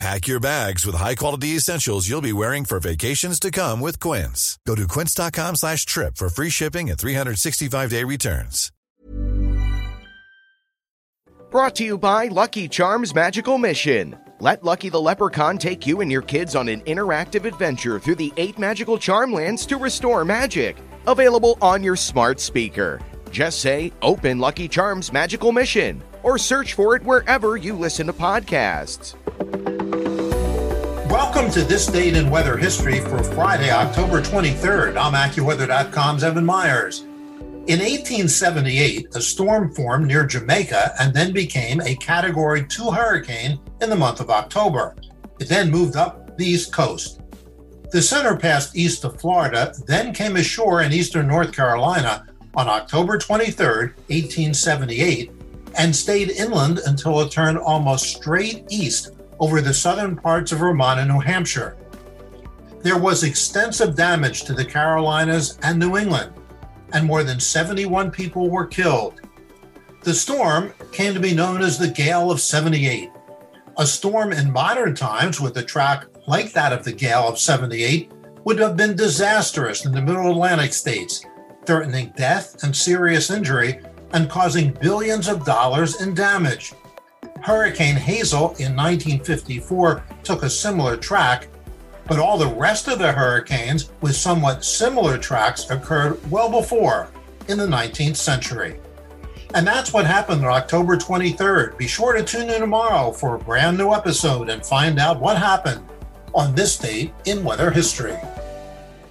Pack your bags with high-quality essentials you'll be wearing for vacations to come with Quince. Go to quince.com slash trip for free shipping and 365-day returns. Brought to you by Lucky Charms Magical Mission. Let Lucky the Leprechaun take you and your kids on an interactive adventure through the eight magical charm lands to restore magic. Available on your smart speaker. Just say, Open Lucky Charms Magical Mission, or search for it wherever you listen to podcasts. Welcome to this date in weather history for Friday, October 23rd. I'm AccuWeather.com's Evan Myers. In 1878, a storm formed near Jamaica and then became a Category 2 hurricane in the month of October. It then moved up the East Coast. The center passed east of Florida, then came ashore in eastern North Carolina on October 23, 1878, and stayed inland until it turned almost straight east over the southern parts of Vermont and New Hampshire. There was extensive damage to the Carolinas and New England, and more than 71 people were killed. The storm came to be known as the Gale of 78. A storm in modern times with a track like that of the Gale of 78 would have been disastrous in the middle Atlantic states, threatening death and serious injury and causing billions of dollars in damage. Hurricane Hazel in 1954 took a similar track, but all the rest of the hurricanes with somewhat similar tracks occurred well before, in the 19th century. And that's what happened on October 23rd. Be sure to tune in tomorrow for a brand new episode and find out what happened on this date in weather history.